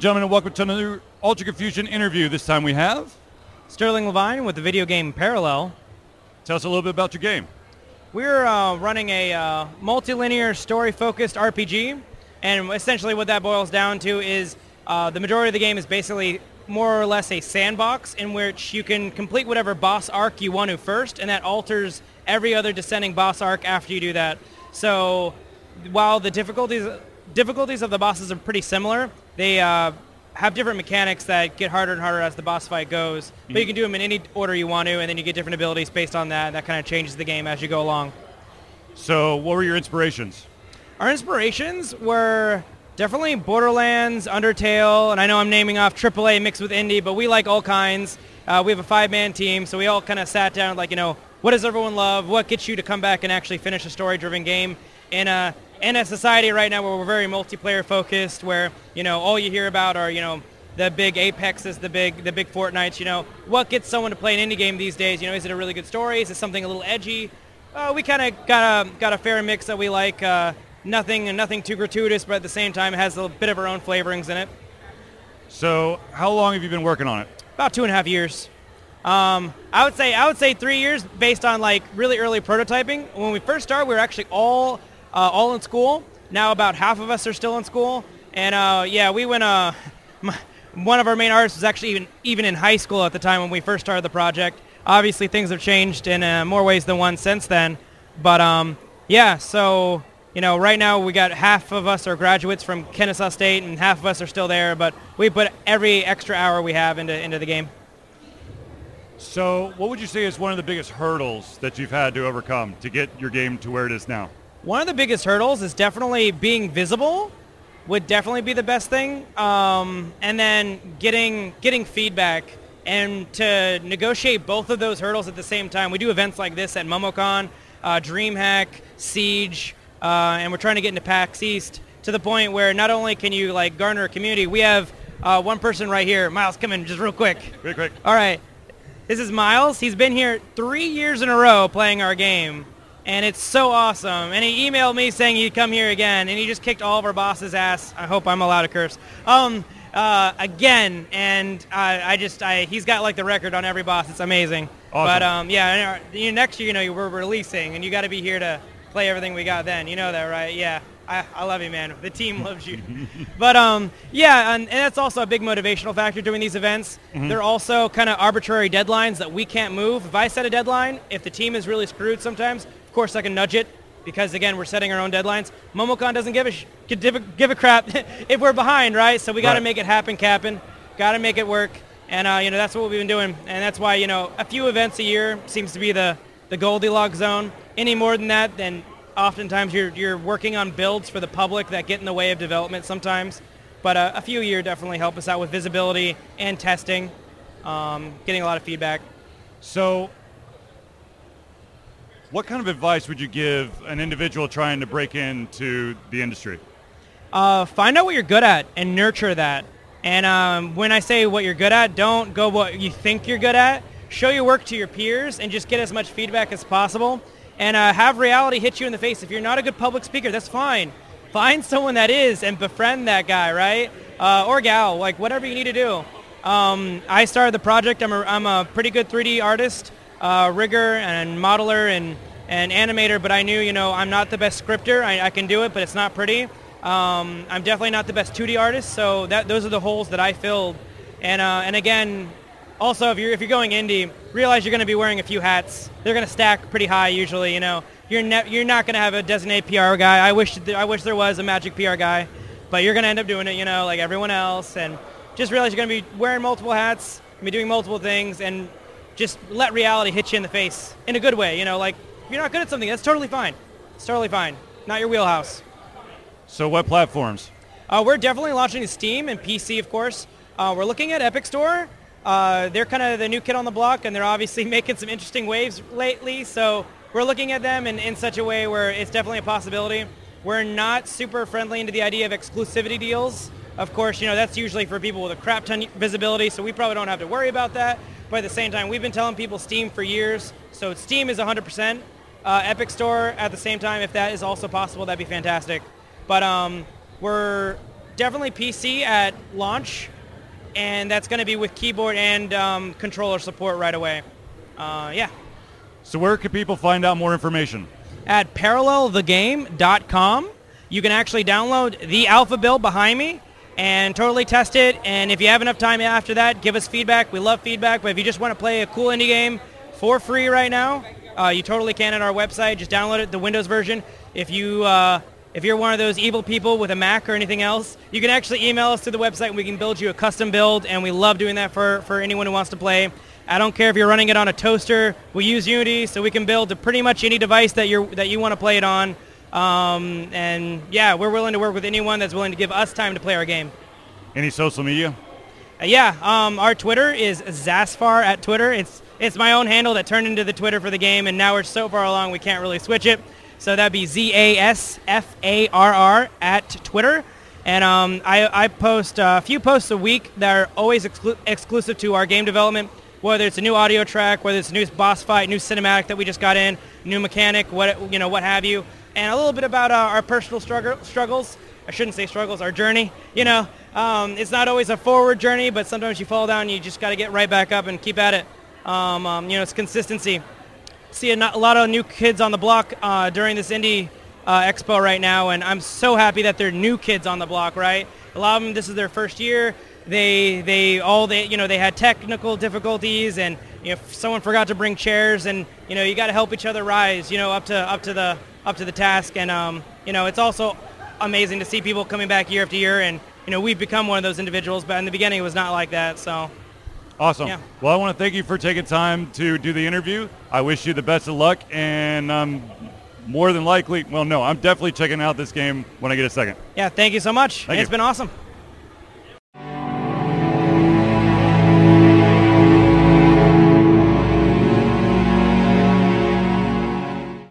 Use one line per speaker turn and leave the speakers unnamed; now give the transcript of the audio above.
and gentlemen, and welcome to another Ultra Confusion interview. This time we have.
Sterling Levine with the video game Parallel.
Tell us a little bit about your game.
We're uh, running a uh, multilinear story-focused RPG, and essentially what that boils down to is uh, the majority of the game is basically more or less a sandbox in which you can complete whatever boss arc you want to first, and that alters every other descending boss arc after you do that. So while the difficulties difficulties of the bosses are pretty similar, they uh, have different mechanics that get harder and harder as the boss fight goes. But you can do them in any order you want to, and then you get different abilities based on that. And that kind of changes the game as you go along.
So, what were your inspirations?
Our inspirations were definitely Borderlands, Undertale, and I know I'm naming off AAA mixed with indie, but we like all kinds. Uh, we have a five-man team, so we all kind of sat down like, you know, what does everyone love? What gets you to come back and actually finish a story-driven game? In a in a society right now where we're very multiplayer focused, where you know all you hear about are you know the big Apexes, the big the big Fortnites. You know what gets someone to play an indie game these days? You know, is it a really good story? Is it something a little edgy? Uh, we kind of got a got a fair mix that we like. Uh, nothing nothing too gratuitous, but at the same time it has a bit of our own flavorings in it.
So, how long have you been working on it?
About two and a half years. Um, I would say I would say three years based on like really early prototyping. When we first started, we were actually all uh, all in school. Now about half of us are still in school, and uh, yeah, we went. Uh, one of our main artists was actually even even in high school at the time when we first started the project. Obviously, things have changed in uh, more ways than one since then. But um, yeah, so you know, right now we got half of us are graduates from Kennesaw State, and half of us are still there. But we put every extra hour we have into into the game.
So, what would you say is one of the biggest hurdles that you've had to overcome to get your game to where it is now?
One of the biggest hurdles is definitely being visible. Would definitely be the best thing, um, and then getting getting feedback and to negotiate both of those hurdles at the same time. We do events like this at MomoCon, uh, DreamHack, Siege, uh, and we're trying to get into PAX East to the point where not only can you like garner a community, we have uh, one person right here. Miles, come in just real quick.
Real quick.
All right. This is Miles. He's been here three years in a row playing our game, and it's so awesome. And he emailed me saying he'd come here again, and he just kicked all of our bosses' ass. I hope I'm allowed to curse. Um, uh, again, and I, I just, I, he's got like the record on every boss. It's amazing.
Awesome.
But um, yeah, and our- you know, next year, you know, we're releasing, and you got to be here to play everything we got then. You know that, right? Yeah. I, I love you, man. The team loves you. but um, yeah, and, and that's also a big motivational factor during these events. They're also kind of arbitrary deadlines that we can't move. If I set a deadline, if the team is really screwed sometimes, of course I can nudge it because again we're setting our own deadlines. Momocon doesn't give a sh- give a, give a crap if we're behind, right? So we got to
Right.
make it happen, Cap'n. Got to make it work, and uh, you know that's what we've been doing, and that's why you know a few events a year seems to be the the Goldilocks zone. Any more than that, then oftentimes you're you're working on builds for the public that get in the way of development sometimes. But uh, a few a year definitely help us out with visibility and testing, um, getting a lot of feedback.
So, what kind of advice would you give an individual trying to break into the industry?
Uh, find out what you're good at and nurture that. And um, when I say what you're good at, don't go what you think you're good at. Show your work to your peers and just get as much feedback as possible. And uh, have reality hit you in the face. If you're not a good public speaker, that's fine. Find someone that is and befriend that guy, right? Uh, or gal, like whatever you need to do. Um, I started the project. I'm a, I'm a pretty good 3D artist, uh, rigger and modeler and, and animator, but I knew, you know, I'm not the best scripter. I, I can do it, but it's not pretty. Um, I'm definitely not the best 2D artist, so that, those are the holes that I filled. And, uh, and again, also, if you're, if you're going indie, realize you're going to be wearing a few hats. They're going to stack pretty high usually, you know. You're, ne- you're not going to have a designated PR guy. I wish, th- I wish there was a magic PR guy, but you're going to end up doing it, you know, like everyone else. And just realize you're going to be wearing multiple hats, be doing multiple things, and just let reality hit you in the face in a good way, you know. Like, if you're not good at something, that's totally fine. It's totally fine. Not your wheelhouse.
So, what platforms?
Uh, we're definitely launching Steam and PC, of course. Uh, we're looking at Epic Store. Uh, they're kind of the new kid on the block, and they're obviously making some interesting waves lately. So we're looking at them in, in such a way where it's definitely a possibility. We're not super friendly into the idea of exclusivity deals. Of course, you know that's usually for people with a crap ton visibility, so we probably don't have to worry about that. But at the same time, we've been telling people Steam for years, so Steam is 100%. Uh, Epic Store at the same time, if that is also possible, that'd be fantastic. But um, we're definitely PC at launch, and that's going to be with keyboard and um, controller support right away. Uh, yeah.
So where can people find out more information?
At parallelthegame.com, you can actually download the alpha build behind me and totally test it. And if you have enough time after that, give us feedback. We love feedback. But if you just want to play a cool indie game for free right now, uh, you totally can at our website. Just download it, the Windows version. If you uh, if you're one of those evil people with a Mac or anything else, you can actually email us to the website and we can build you a custom build. And we love doing that for, for anyone who wants to play. I don't care if you're running it on a toaster. We use Unity, so we can build to pretty much any device that you that you want to play it on. Um, and yeah, we're willing to work with anyone that's willing to give us time to play our game.
Any social media?
Uh, yeah, um, our Twitter is Zasfarr at Twitter. It's it's my own handle that turned into the Twitter for the game, and now we're so far along we can't really switch it. So that'd be Z-A-S-F-A-R-R at Twitter. And um, I, I, post a few posts a week that are always exclu- exclusive to our game development, whether it's a new audio track, whether it's a new boss fight, new cinematic that we just got in, new mechanic, what you know, what have you, and a little bit about uh, our personal struggle, struggles. I shouldn't say struggles, our journey. You know, um, it's not always a forward journey, but sometimes you fall down, you just got to get right back up and keep at it. Um, um, you know, it's consistency see a, a, lot of new kids on the block uh, during this indie uh, expo right now, and I'm so happy that they're new kids on the block. Right, a lot of them this is their first year. They they all they you know they had technical difficulties, and you know someone forgot to bring chairs, and you know you got to help each other rise. You know up to up to the up to the task, and um, you know it's also amazing to see people coming back year after year, and you know we've become one of those individuals, but in the beginning it was not like that. So
Awesome. Yeah. Well, I want to thank you for taking time to do the interview. I wish you the best of luck, and um, more than likely, well, no, I'm definitely checking out this game when I get a second.
Yeah, thank you so much. It's been awesome.